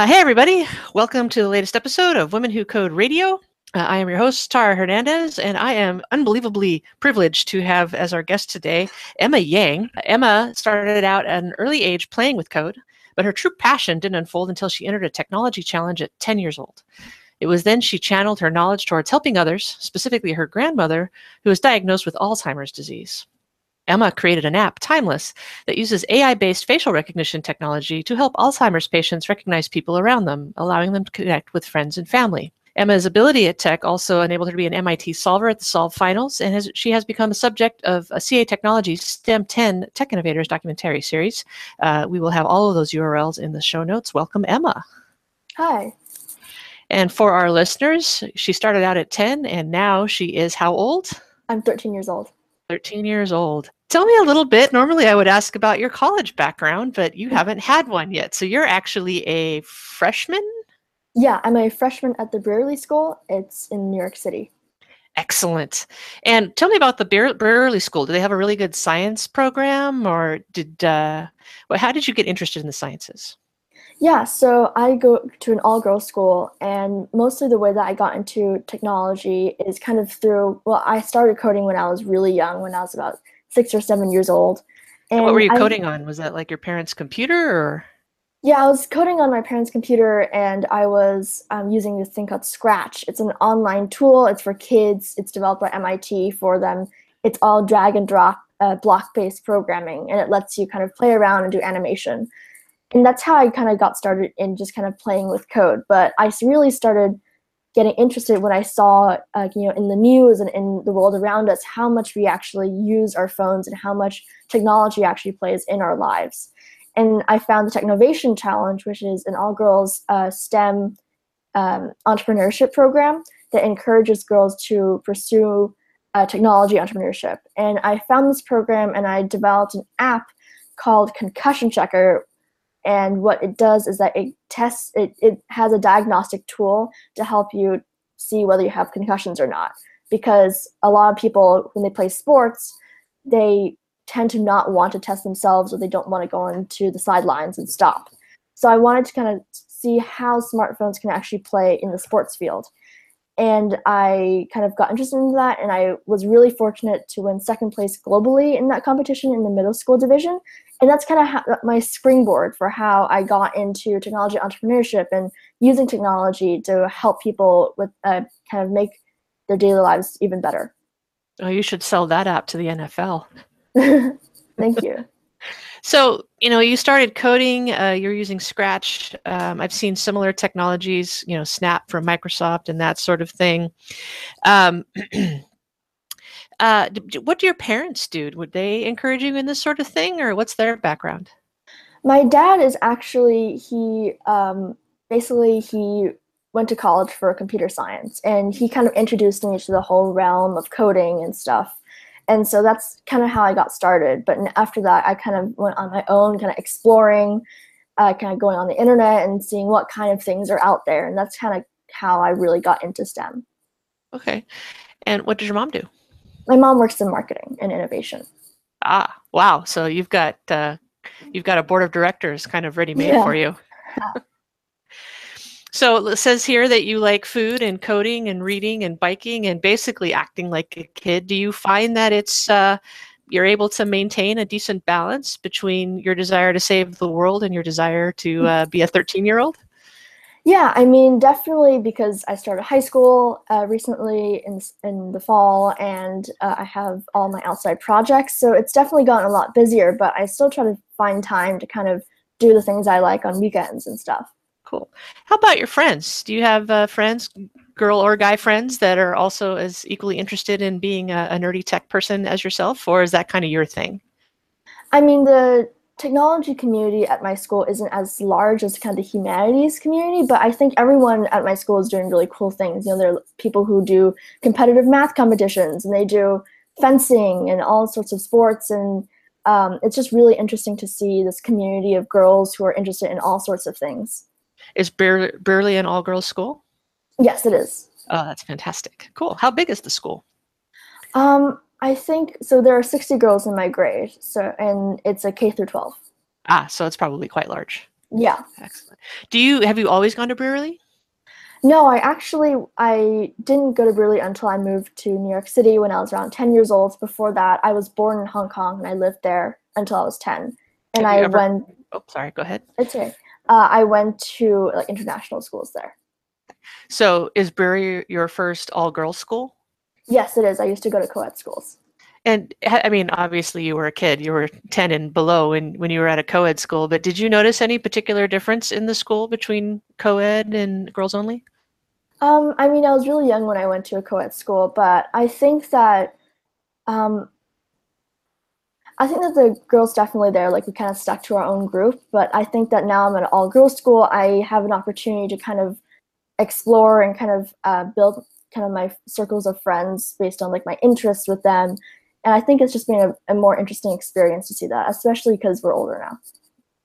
Uh, hey, everybody. Welcome to the latest episode of Women Who Code Radio. Uh, I am your host, Tara Hernandez, and I am unbelievably privileged to have as our guest today Emma Yang. Emma started out at an early age playing with code, but her true passion didn't unfold until she entered a technology challenge at 10 years old. It was then she channeled her knowledge towards helping others, specifically her grandmother, who was diagnosed with Alzheimer's disease. Emma created an app, Timeless, that uses AI based facial recognition technology to help Alzheimer's patients recognize people around them, allowing them to connect with friends and family. Emma's ability at tech also enabled her to be an MIT solver at the Solve Finals, and has, she has become a subject of a CA Technologies STEM 10 Tech Innovators documentary series. Uh, we will have all of those URLs in the show notes. Welcome, Emma. Hi. And for our listeners, she started out at 10, and now she is how old? I'm 13 years old. 13 years old. Tell me a little bit. Normally, I would ask about your college background, but you haven't had one yet. So you're actually a freshman? Yeah, I'm a freshman at the Brearley School. It's in New York City. Excellent. And tell me about the Brearley School. Do they have a really good science program, or did uh, well, how did you get interested in the sciences? Yeah, so I go to an all girls school, and mostly the way that I got into technology is kind of through. Well, I started coding when I was really young, when I was about six or seven years old. And what were you coding I, on? Was that like your parents' computer or? Yeah, I was coding on my parents' computer and I was um, using this thing called Scratch. It's an online tool. It's for kids. It's developed by MIT for them. It's all drag and drop uh, block-based programming, and it lets you kind of play around and do animation. And that's how I kind of got started in just kind of playing with code. But I really started getting interested when I saw, uh, you know, in the news and in the world around us, how much we actually use our phones and how much technology actually plays in our lives. And I found the Technovation Challenge, which is an all-girls uh, STEM um, entrepreneurship program that encourages girls to pursue uh, technology entrepreneurship. And I found this program and I developed an app called Concussion Checker, and what it does is that it tests it, it has a diagnostic tool to help you see whether you have concussions or not. Because a lot of people when they play sports they tend to not want to test themselves or they don't want to go into the sidelines and stop. So i wanted to kind of see how smartphones can actually play in the sports field and I kind of got interested in that, and I was really fortunate to win second place globally in that competition in the middle school division. And that's kind of my springboard for how I got into technology entrepreneurship and using technology to help people with uh, kind of make their daily lives even better. Oh, you should sell that app to the NFL. Thank you. So, you know, you started coding, uh, you're using Scratch. Um, I've seen similar technologies, you know, Snap from Microsoft and that sort of thing. Um, uh, what do your parents do? Would they encourage you in this sort of thing or what's their background? My dad is actually, he um, basically, he went to college for computer science and he kind of introduced me to the whole realm of coding and stuff and so that's kind of how I got started. But after that, I kind of went on my own, kind of exploring, uh, kind of going on the internet and seeing what kind of things are out there. And that's kind of how I really got into STEM. Okay. And what does your mom do? My mom works in marketing and innovation. Ah, wow. So you've got uh, you've got a board of directors kind of ready made yeah. for you. So it says here that you like food and coding and reading and biking and basically acting like a kid. Do you find that it's uh, you're able to maintain a decent balance between your desire to save the world and your desire to uh, be a 13 year old? Yeah, I mean, definitely because I started high school uh, recently in in the fall, and uh, I have all my outside projects, so it's definitely gotten a lot busier. But I still try to find time to kind of do the things I like on weekends and stuff. Cool. How about your friends? Do you have uh, friends, girl or guy friends, that are also as equally interested in being a, a nerdy tech person as yourself, or is that kind of your thing? I mean, the technology community at my school isn't as large as kind of the humanities community, but I think everyone at my school is doing really cool things. You know, there are people who do competitive math competitions and they do fencing and all sorts of sports and um, it's just really interesting to see this community of girls who are interested in all sorts of things. Is Brearley an all girls school? Yes, it is. Oh, that's fantastic. Cool. How big is the school? Um, I think so. There are 60 girls in my grade, so and it's a K through 12. Ah, so it's probably quite large. Yeah. Excellent. Do you have you always gone to Brearley? No, I actually I didn't go to Brearley until I moved to New York City when I was around 10 years old. Before that, I was born in Hong Kong and I lived there until I was 10. And I ever- went Oh, sorry. Go ahead. it's okay. Uh, I went to like international schools there. So, is Brearley your first all-girls school? Yes, it is. I used to go to co-ed schools. And I mean, obviously, you were a kid. You were ten and below when when you were at a co-ed school. But did you notice any particular difference in the school between co-ed and girls only? Um, I mean, I was really young when I went to a co-ed school, but I think that um, I think that the girls definitely there, like we kind of stuck to our own group. But I think that now I'm at an all-girls school, I have an opportunity to kind of explore and kind of uh, build kind of my circles of friends based on like my interests with them. And I think it's just been a, a more interesting experience to see that, especially because we're older now.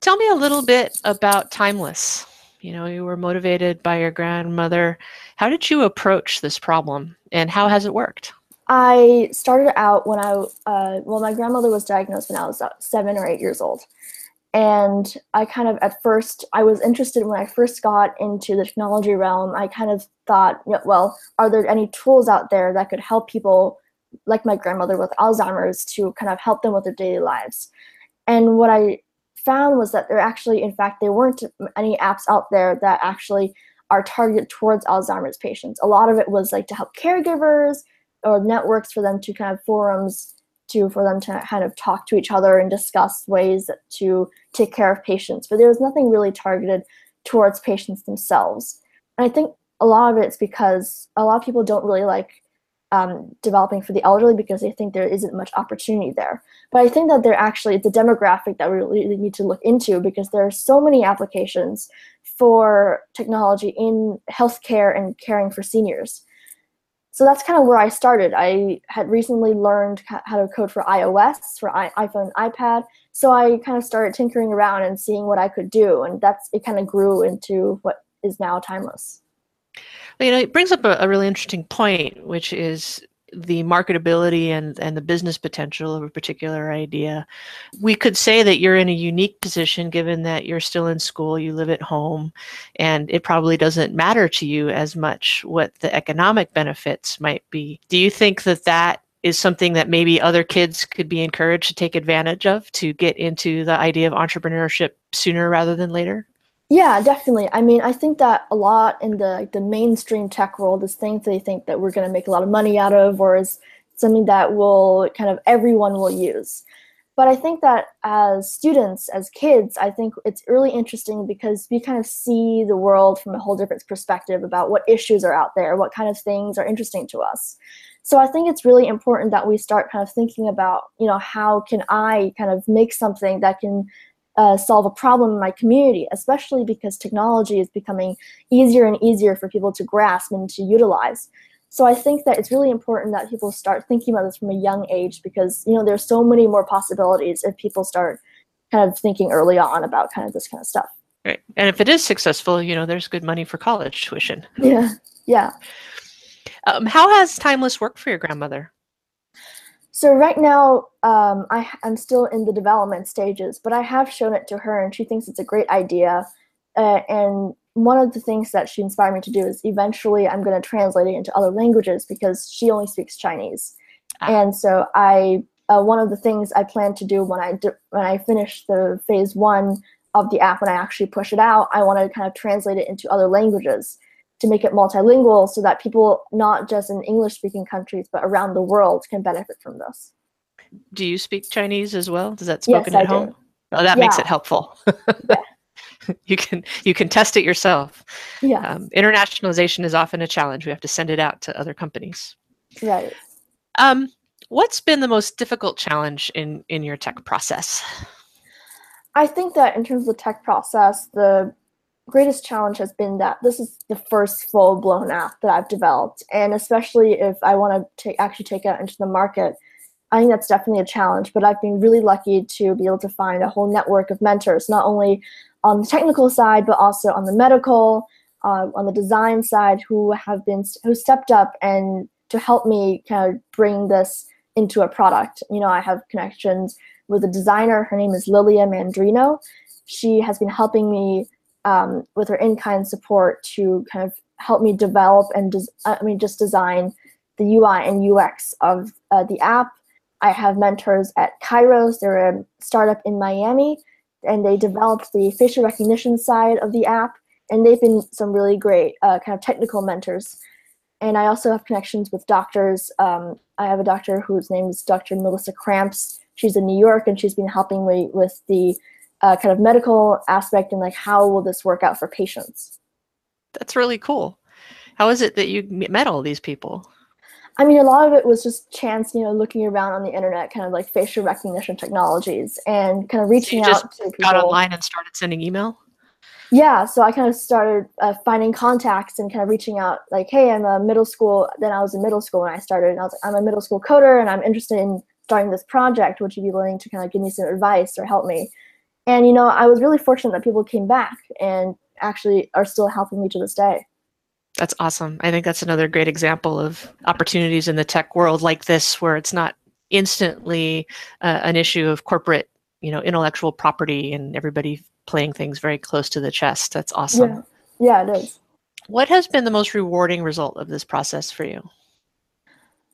Tell me a little bit about Timeless. You know, you were motivated by your grandmother. How did you approach this problem, and how has it worked? I started out when I, uh, well, my grandmother was diagnosed when I was seven or eight years old. And I kind of, at first, I was interested when I first got into the technology realm. I kind of thought, well, are there any tools out there that could help people like my grandmother with Alzheimer's to kind of help them with their daily lives? And what I found was that there actually, in fact, there weren't any apps out there that actually are targeted towards Alzheimer's patients. A lot of it was like to help caregivers or networks for them to kind of forums to for them to kind of talk to each other and discuss ways to take care of patients. But there was nothing really targeted towards patients themselves. And i think a lot of it's because a lot of people don't really like um, developing for the elderly because they think there isn't much opportunity there. But i think that there actually it's a demographic that we really need to look into because there are so many applications for technology in healthcare and caring for seniors so that's kind of where I started. I had recently learned how to code for iOS, for I- iPhone, iPad. So I kind of started tinkering around and seeing what I could do, and that's it. Kind of grew into what is now Timeless. You know, it brings up a, a really interesting point, which is the marketability and, and the business potential of a particular idea. We could say that you're in a unique position given that you're still in school, you live at home, and it probably doesn't matter to you as much what the economic benefits might be. Do you think that that is something that maybe other kids could be encouraged to take advantage of to get into the idea of entrepreneurship sooner rather than later? Yeah, definitely. I mean, I think that a lot in the the mainstream tech world is things they think that we're going to make a lot of money out of, or is something that will kind of everyone will use. But I think that as students, as kids, I think it's really interesting because we kind of see the world from a whole different perspective about what issues are out there, what kind of things are interesting to us. So I think it's really important that we start kind of thinking about, you know, how can I kind of make something that can uh, solve a problem in my community, especially because technology is becoming easier and easier for people to grasp and to utilize. So I think that it's really important that people start thinking about this from a young age because you know there's so many more possibilities if people start kind of thinking early on about kind of this kind of stuff. Right. And if it is successful, you know, there's good money for college tuition. Yeah, yeah. Um, how has Timeless worked for your grandmother? So right now, um, I, I'm still in the development stages, but I have shown it to her, and she thinks it's a great idea. Uh, and one of the things that she inspired me to do is eventually I'm going to translate it into other languages because she only speaks Chinese. Ah. And so I, uh, one of the things I plan to do when I do, when I finish the phase one of the app, when I actually push it out, I want to kind of translate it into other languages to make it multilingual so that people not just in english speaking countries but around the world can benefit from this Do you speak Chinese as well? Does that Yes, spoken I at home? do. Oh, that makes it helpful. yeah. you can you can test it yourself. yeah Um, internationalization is often a challenge. We have to send it out to other companies. right Um, what's been the most difficult challenge in in your tech process? i think that in terms of the tech process the greatest challenge has been that this is the first full blown app that i've developed. And especially if i want to take actually take it into the market i think that's definitely a challenge. But i've been really lucky to be able to find a whole network of mentors not only on the technical side but also on the medical uh, on the design side who have been who stepped up and to help me kind of bring this into a product. You know i have connections with a designer. Her name is lilia mandrino. She has been helping me um, with her in-kind support to kind of help me develop and des- I mean just design the UI and UX of uh, the app. I have mentors at Kairos. They're a startup in Miami, and they developed the facial recognition side of the app. And they've been some really great uh, kind of technical mentors. And I also have connections with doctors. Um, I have a doctor whose name is Dr. Melissa Cramps. She's in New York, and she's been helping me with the uh, kind of medical aspect and like how will this work out for patients. That's really cool. How is it that you met all these people? I mean, a lot of it was just chance, you know, looking around on the internet, kind of like facial recognition technologies, and kind of reaching so out to people. Got online and started sending email. Yeah, so I kind of started uh, finding contacts and kind of reaching out, like, hey, I'm a middle school. Then I was in middle school when I started, and I was like, I'm a middle school coder, and I'm interested in starting this project. Would you be willing to kind of give me some advice or help me? And you know, I was really fortunate that people came back and actually are still helping me to this day. That's awesome. I think that's another great example of opportunities in the tech world like this, where it's not instantly uh, an issue of corporate, you know, intellectual property and everybody playing things very close to the chest. That's awesome. Yeah, yeah it is. What has been the most rewarding result of this process for you?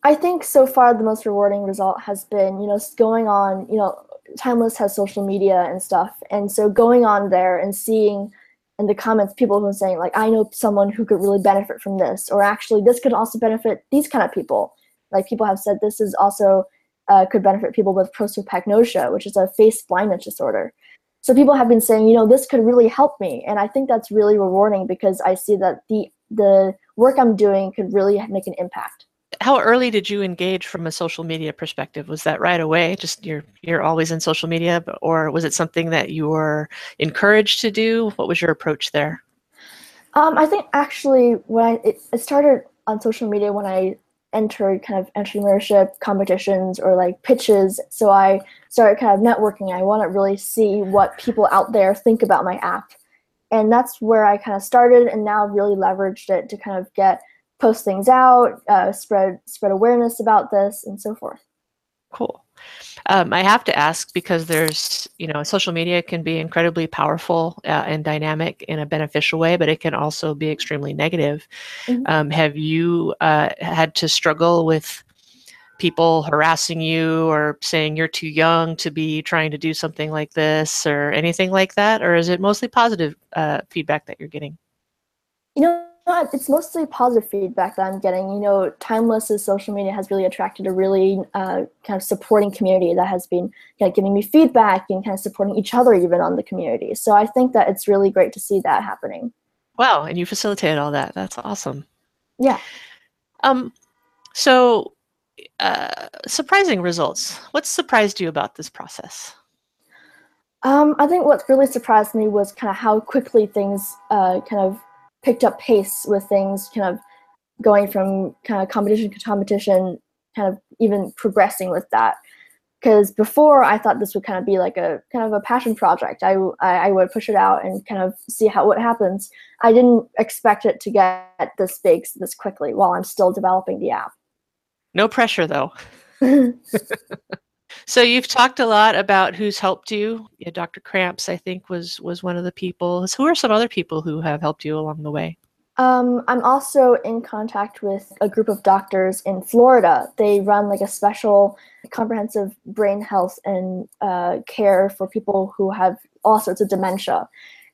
I think so far the most rewarding result has been, you know, going on, you know, Timeless has social media and stuff. And so going on there and seeing in the comments people who are saying like i know someone who could really benefit from this or actually this could also benefit these kind of people. Like people have said this is also uh, could benefit people with prosopagnosia which is a face blindness disorder. So people have been saying you know this could really help me. And i think that's really rewarding because i see that the the work i'm doing could really make an impact how early did you engage from a social media perspective? Was that right away? Just you're you're always in social media, or was it something that you were encouraged to do? What was your approach there? Um, I think actually when I it, it started on social media when I entered kind of entrepreneurship competitions or like pitches. So I started kind of networking. I want to really see what people out there think about my app. And that's where I kind of started and now really leveraged it to kind of get post things out, uh, spread spread awareness about this, and so forth. Cool. Um, I have to ask because there's, you know, social media can be incredibly powerful uh, and dynamic in a beneficial way, but it can also be extremely negative. Mm-hmm. Um, have you uh, had to struggle with people harassing you or saying you're too young to be trying to do something like this or anything like that? Or is it mostly positive uh, feedback that you're getting? You know, it's mostly positive feedback that I'm getting. You know, Timeless's social media has really attracted a really uh, kind of supporting community that has been kind of giving me feedback and kind of supporting each other even on the community. So I think that it's really great to see that happening. Wow, and you facilitated all that. That's awesome. Yeah. Um, so uh, surprising results. What surprised you about this process? Um, I think what really surprised me was kind of how quickly things uh, kind of picked up pace with things kind of going from kind of competition to competition kind of even progressing with that. Because before i thought this would kind of be like a kind of a passion project. I, I would push it out and kind of see how what happens. I didn't expect it to get this big this quickly while i'm still developing the app. No pressure though So you've talked a lot about who's helped you. Yeah, Dr. Cramps, I think, was was one of the people. So who are some other people who have helped you along the way? Um, I'm also in contact with a group of doctors in Florida. They run like a special comprehensive brain health and uh, care for people who have all sorts of dementia.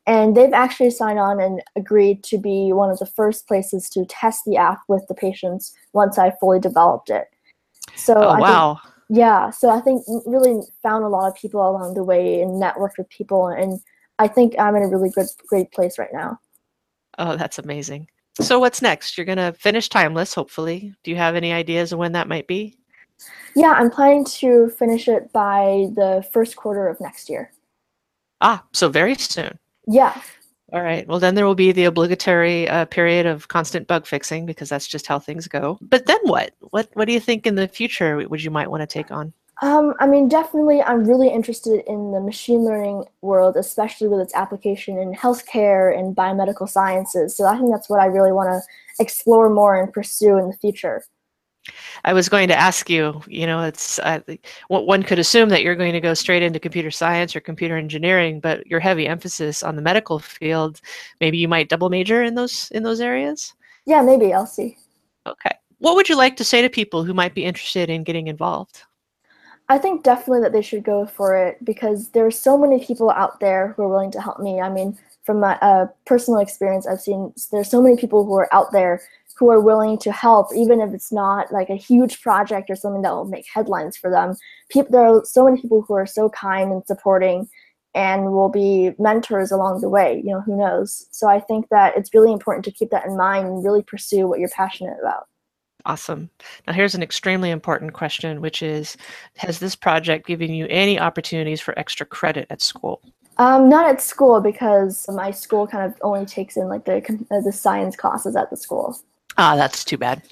And they've actually signed on and agreed to be one of the first places to test the app with the patients once I fully developed it. So oh, I wow. Think, yeah so i think really found a lot of people along the way and networked with people and i think i'm in a really good great place right now. Oh that's amazing. So what's next? You're going to finish timeless hopefully. Do you have any ideas of when that might be? Yeah i'm planning to finish it by the first quarter of next year. Ah so very soon. Yeah all right. Well, then there will be the obligatory uh, period of constant bug fixing because that's just how things go. But then what? What What do you think in the future would you might want to take on? Um, I mean, definitely, I'm really interested in the machine learning world, especially with its application in healthcare and biomedical sciences. So I think that's what I really want to explore more and pursue in the future. I was going to ask you, you know, it's uh, one could assume that you're going to go straight into computer science or computer engineering, but your heavy emphasis on the medical field, maybe you might double major in those in those areas. Yeah, maybe I'll see. Okay. What would you like to say to people who might be interested in getting involved? I think definitely that they should go for it because there are so many people out there who are willing to help me. I mean, from my uh, personal experience, I've seen there's so many people who are out there who are willing to help, even if it's not like a huge project or something that will make headlines for them. People, there are so many people who are so kind and supporting and will be mentors along the way. You know, who knows? So I think that it's really important to keep that in mind and really pursue what you're passionate about. Awesome. Now, here's an extremely important question, which is Has this project given you any opportunities for extra credit at school? Um, not at school because my school kind of only takes in like the the science classes at the school. Ah, that's too bad.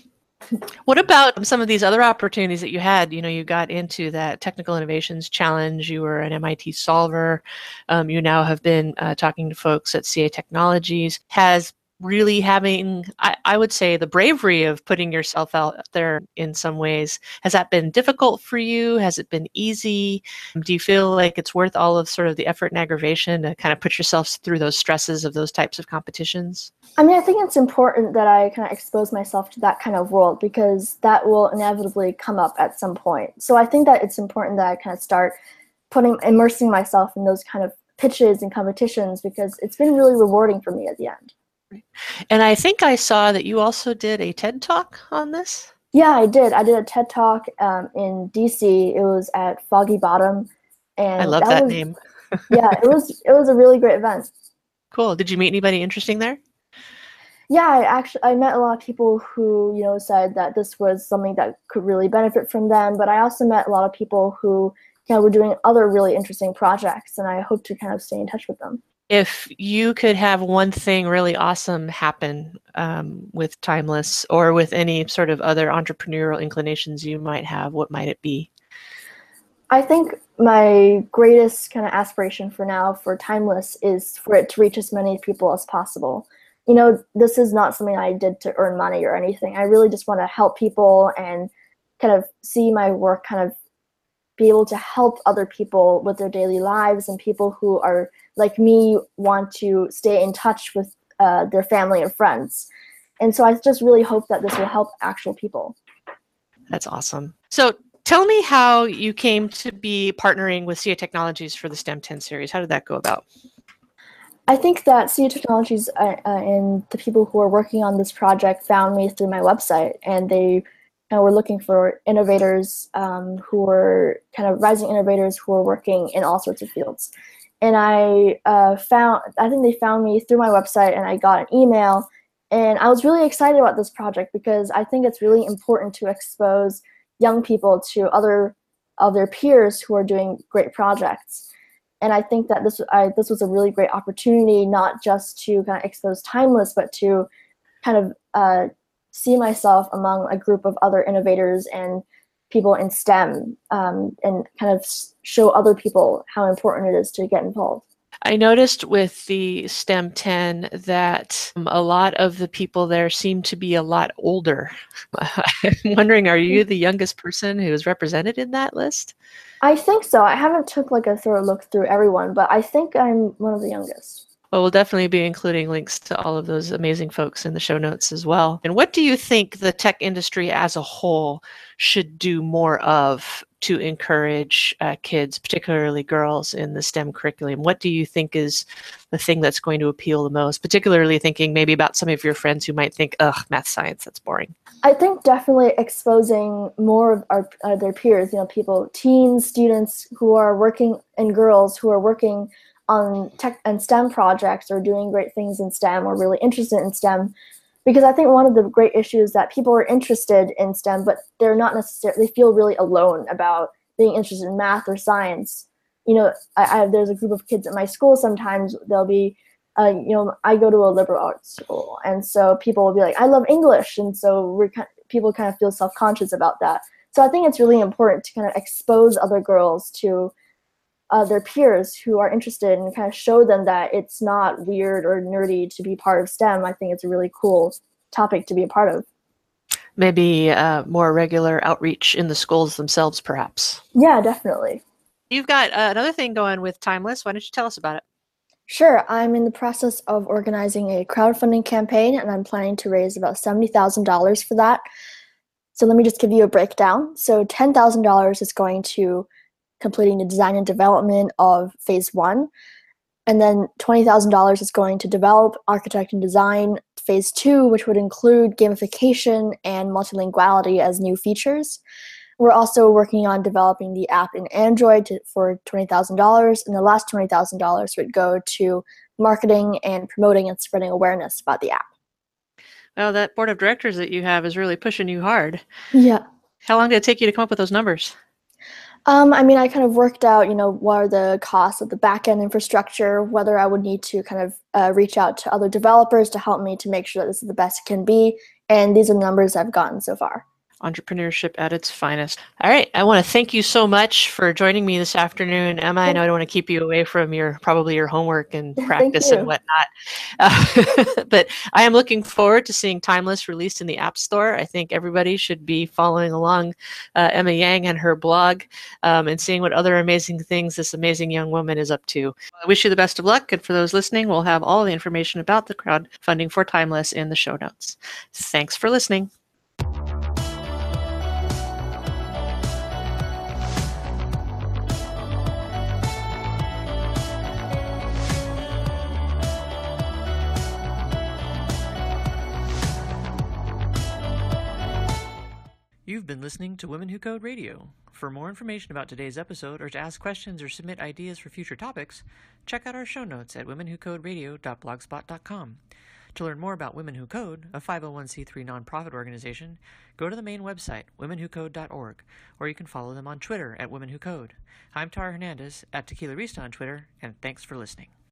what about some of these other opportunities that you had? You know, you got into that technical innovations challenge. You were an MIT solver. Um, you now have been uh, talking to folks at CA Technologies. Has really having I, I, would say the bravery of putting yourself out there in some ways. Has that been difficult for you? Has it been easy? Um, do you feel like it's worth all of sort of the effort and aggravation to kind of put yourself through those stresses of those types of competitions? I mean i think it's important that i kind of expose myself to that kind of world because that will inevitably come up at some point. So i think that it's important that i kind of start putting immersing myself in those kind of pitches and competitions because it's been really rewarding for me at the end and I think I saw that you also did a TED talk on this. Yeah, I did. I did a TED talk um, in DC. It was at Foggy Bottom, and I love that, that was, name. yeah, it was it was a really great event. Cool. Did you meet anybody interesting there? Yeah, I actually I met a lot of people who you know said that this was something that could really benefit from them. But I also met a lot of people who you know were doing other really interesting projects, and I hope to kind of stay in touch with them if you could have one thing really awesome happen um, with Timeless or with any sort of other entrepreneurial inclinations you might have, what might it be? I think my greatest kind of aspiration for now for Timeless is for it to reach as many people as possible. You know, this is not something I did to earn money or anything. I really just want to help people and kind of see my work kind of be able to help other people with their daily lives and people who are like me want to stay in touch with uh, their family and friends. And so I just really hope that this will help actual people. That's awesome. So tell me how you came to be partnering with CA Technologies for the STEM 10 series. How did that go about? I think that CA Technologies uh, uh, and the people who are working on this project found me through my website, and they we're looking for innovators um, who were kind of rising innovators who are working in all sorts of fields and I uh, found I think they found me through my website, and I got an email, and I was really excited about this project because I think it's really important to expose young people to other of their peers who are doing great projects. And I think that this I, this was a really great opportunity, not just to kind of expose Timeless, but to kind of uh, see myself among a group of other innovators and people in STEM um, and kind of show other people how important it is to get involved. I noticed with the STEM 10 that um, a lot of the people there seem to be a lot older. I'm wondering, are you the youngest person who is represented in that list? I think so. I haven't took like a thorough look through everyone, but I think I'm one of the youngest. Well, we'll definitely be including links to all of those amazing folks in the show notes as well. And what do you think the tech industry as a whole should do more of to encourage uh, kids, particularly girls, in the STEM curriculum? What do you think is the thing that's going to appeal the most, particularly thinking maybe about some of your friends who might think, ugh, math science, that's boring? I think definitely exposing more of our, uh, their peers, you know, people, teens, students who are working, and girls who are working on tech and STEM projects or doing great things in STEM or really interested in STEM. Because I think one of the great issues that people are interested in STEM, but they're not necessarily, they feel really alone about being interested in math or science. You know, I, I there's a group of kids at my school sometimes, they'll be, uh, you know, I go to a liberal arts school. And so people will be like, I love English. And so we're, kind, people kind of feel self conscious about that. So I think it's really important to kind of expose other girls to uh, their peers who are interested and kind of show them that it's not weird or nerdy to be part of STEM. I think it's a really cool topic to be a part of. maybe uh, more regular outreach in the schools themselves, perhaps. Yeah, definitely. You've got uh, another thing going with Timeless. Why don't you tell us about it? Sure, I'm in the process of organizing a crowdfunding campaign and I'm planning to raise about $70,000 for that. So let me just give you a breakdown. So $10,000 is going to completing the design and development of phase one. And then $20,000 is going to develop, architect, and design phase two, which would include gamification and multilinguality as new features. We're also working on developing the app in Android to, for $20,000, and the last $20,000 would go to marketing and promoting and spreading awareness about the app. Well, that board of directors that you have is really pushing you hard. Yeah. How long did it take you to come up with those numbers? Um, I mean, I kind of worked out, you know, what are the costs of the backend infrastructure, whether I would need to kind of uh, reach out to other developers to help me to make sure that this is the best it can be. And these are the numbers I've gotten so far entrepreneurship at its finest. All right. I want to thank you so much for joining me this afternoon, Emma. I know I don't want to keep you away from your probably your homework and practice and whatnot. Uh, but I am looking forward to seeing Timeless released in the App Store. I think everybody should be following along uh, Emma Yang and her blog um, and seeing what other amazing things this amazing young woman is up to. I wish you the best of luck. And for those listening, we'll have all the information about the crowdfunding for Timeless in the show notes. Thanks for listening. You've been listening to Women Who Code Radio. For more information about today's episode or to ask questions or submit ideas for future topics, check out our show notes at womenwhocoderadio.blogspot.com. To learn more about Women Who Code, a 501c3 nonprofit organization, go to the main website, womenwhocode.org, or you can follow them on Twitter at Women Who Code. I'm Tara Hernandez at Tequila Rista on Twitter, and thanks for listening.